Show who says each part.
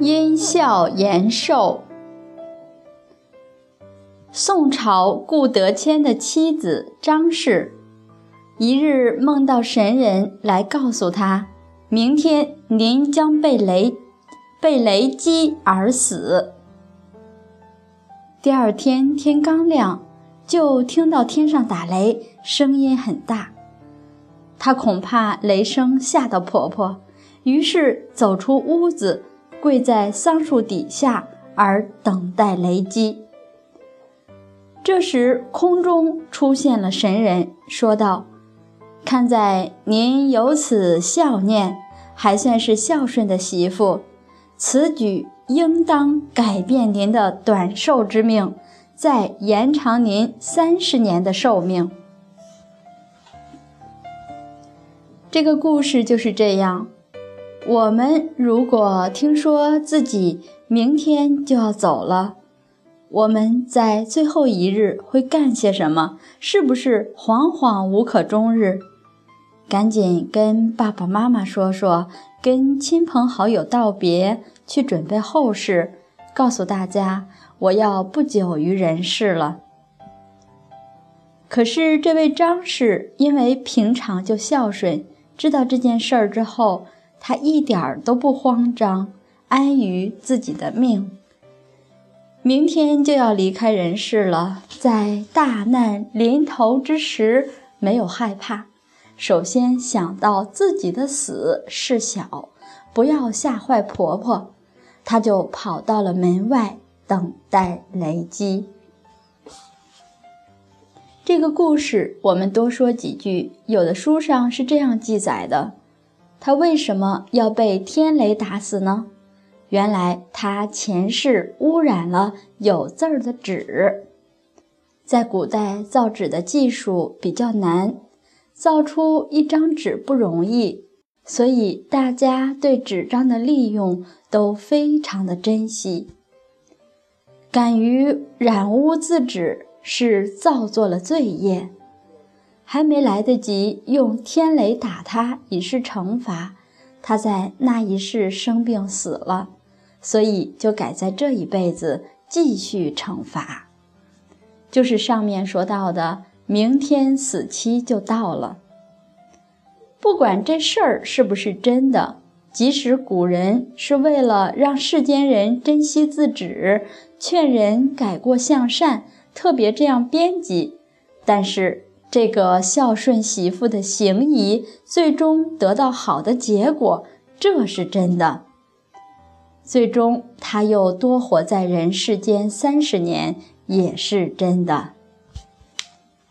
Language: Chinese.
Speaker 1: 因孝延寿。宋朝顾德谦的妻子张氏，一日梦到神人来告诉他，明天您将被雷被雷击而死。第二天天刚亮，就听到天上打雷，声音很大。她恐怕雷声吓到婆婆，于是走出屋子。跪在桑树底下，而等待雷击。这时，空中出现了神人，说道：“看在您有此孝念，还算是孝顺的媳妇，此举应当改变您的短寿之命，再延长您三十年的寿命。”这个故事就是这样。我们如果听说自己明天就要走了，我们在最后一日会干些什么？是不是惶惶无可终日？赶紧跟爸爸妈妈说说，跟亲朋好友道别，去准备后事，告诉大家我要不久于人世了。可是这位张氏因为平常就孝顺，知道这件事儿之后。他一点儿都不慌张，安于自己的命。明天就要离开人世了，在大难临头之时，没有害怕。首先想到自己的死事小，不要吓坏婆婆，她就跑到了门外等待雷击。这个故事我们多说几句，有的书上是这样记载的。他为什么要被天雷打死呢？原来他前世污染了有字儿的纸。在古代造纸的技术比较难，造出一张纸不容易，所以大家对纸张的利用都非常的珍惜。敢于染污字纸，是造作了罪业。还没来得及用天雷打他以示惩罚，他在那一世生病死了，所以就改在这一辈子继续惩罚，就是上面说到的，明天死期就到了。不管这事儿是不是真的，即使古人是为了让世间人珍惜字纸，劝人改过向善，特别这样编辑，但是。这个孝顺媳妇的行仪，最终得到好的结果，这是真的。最终，他又多活在人世间三十年，也是真的。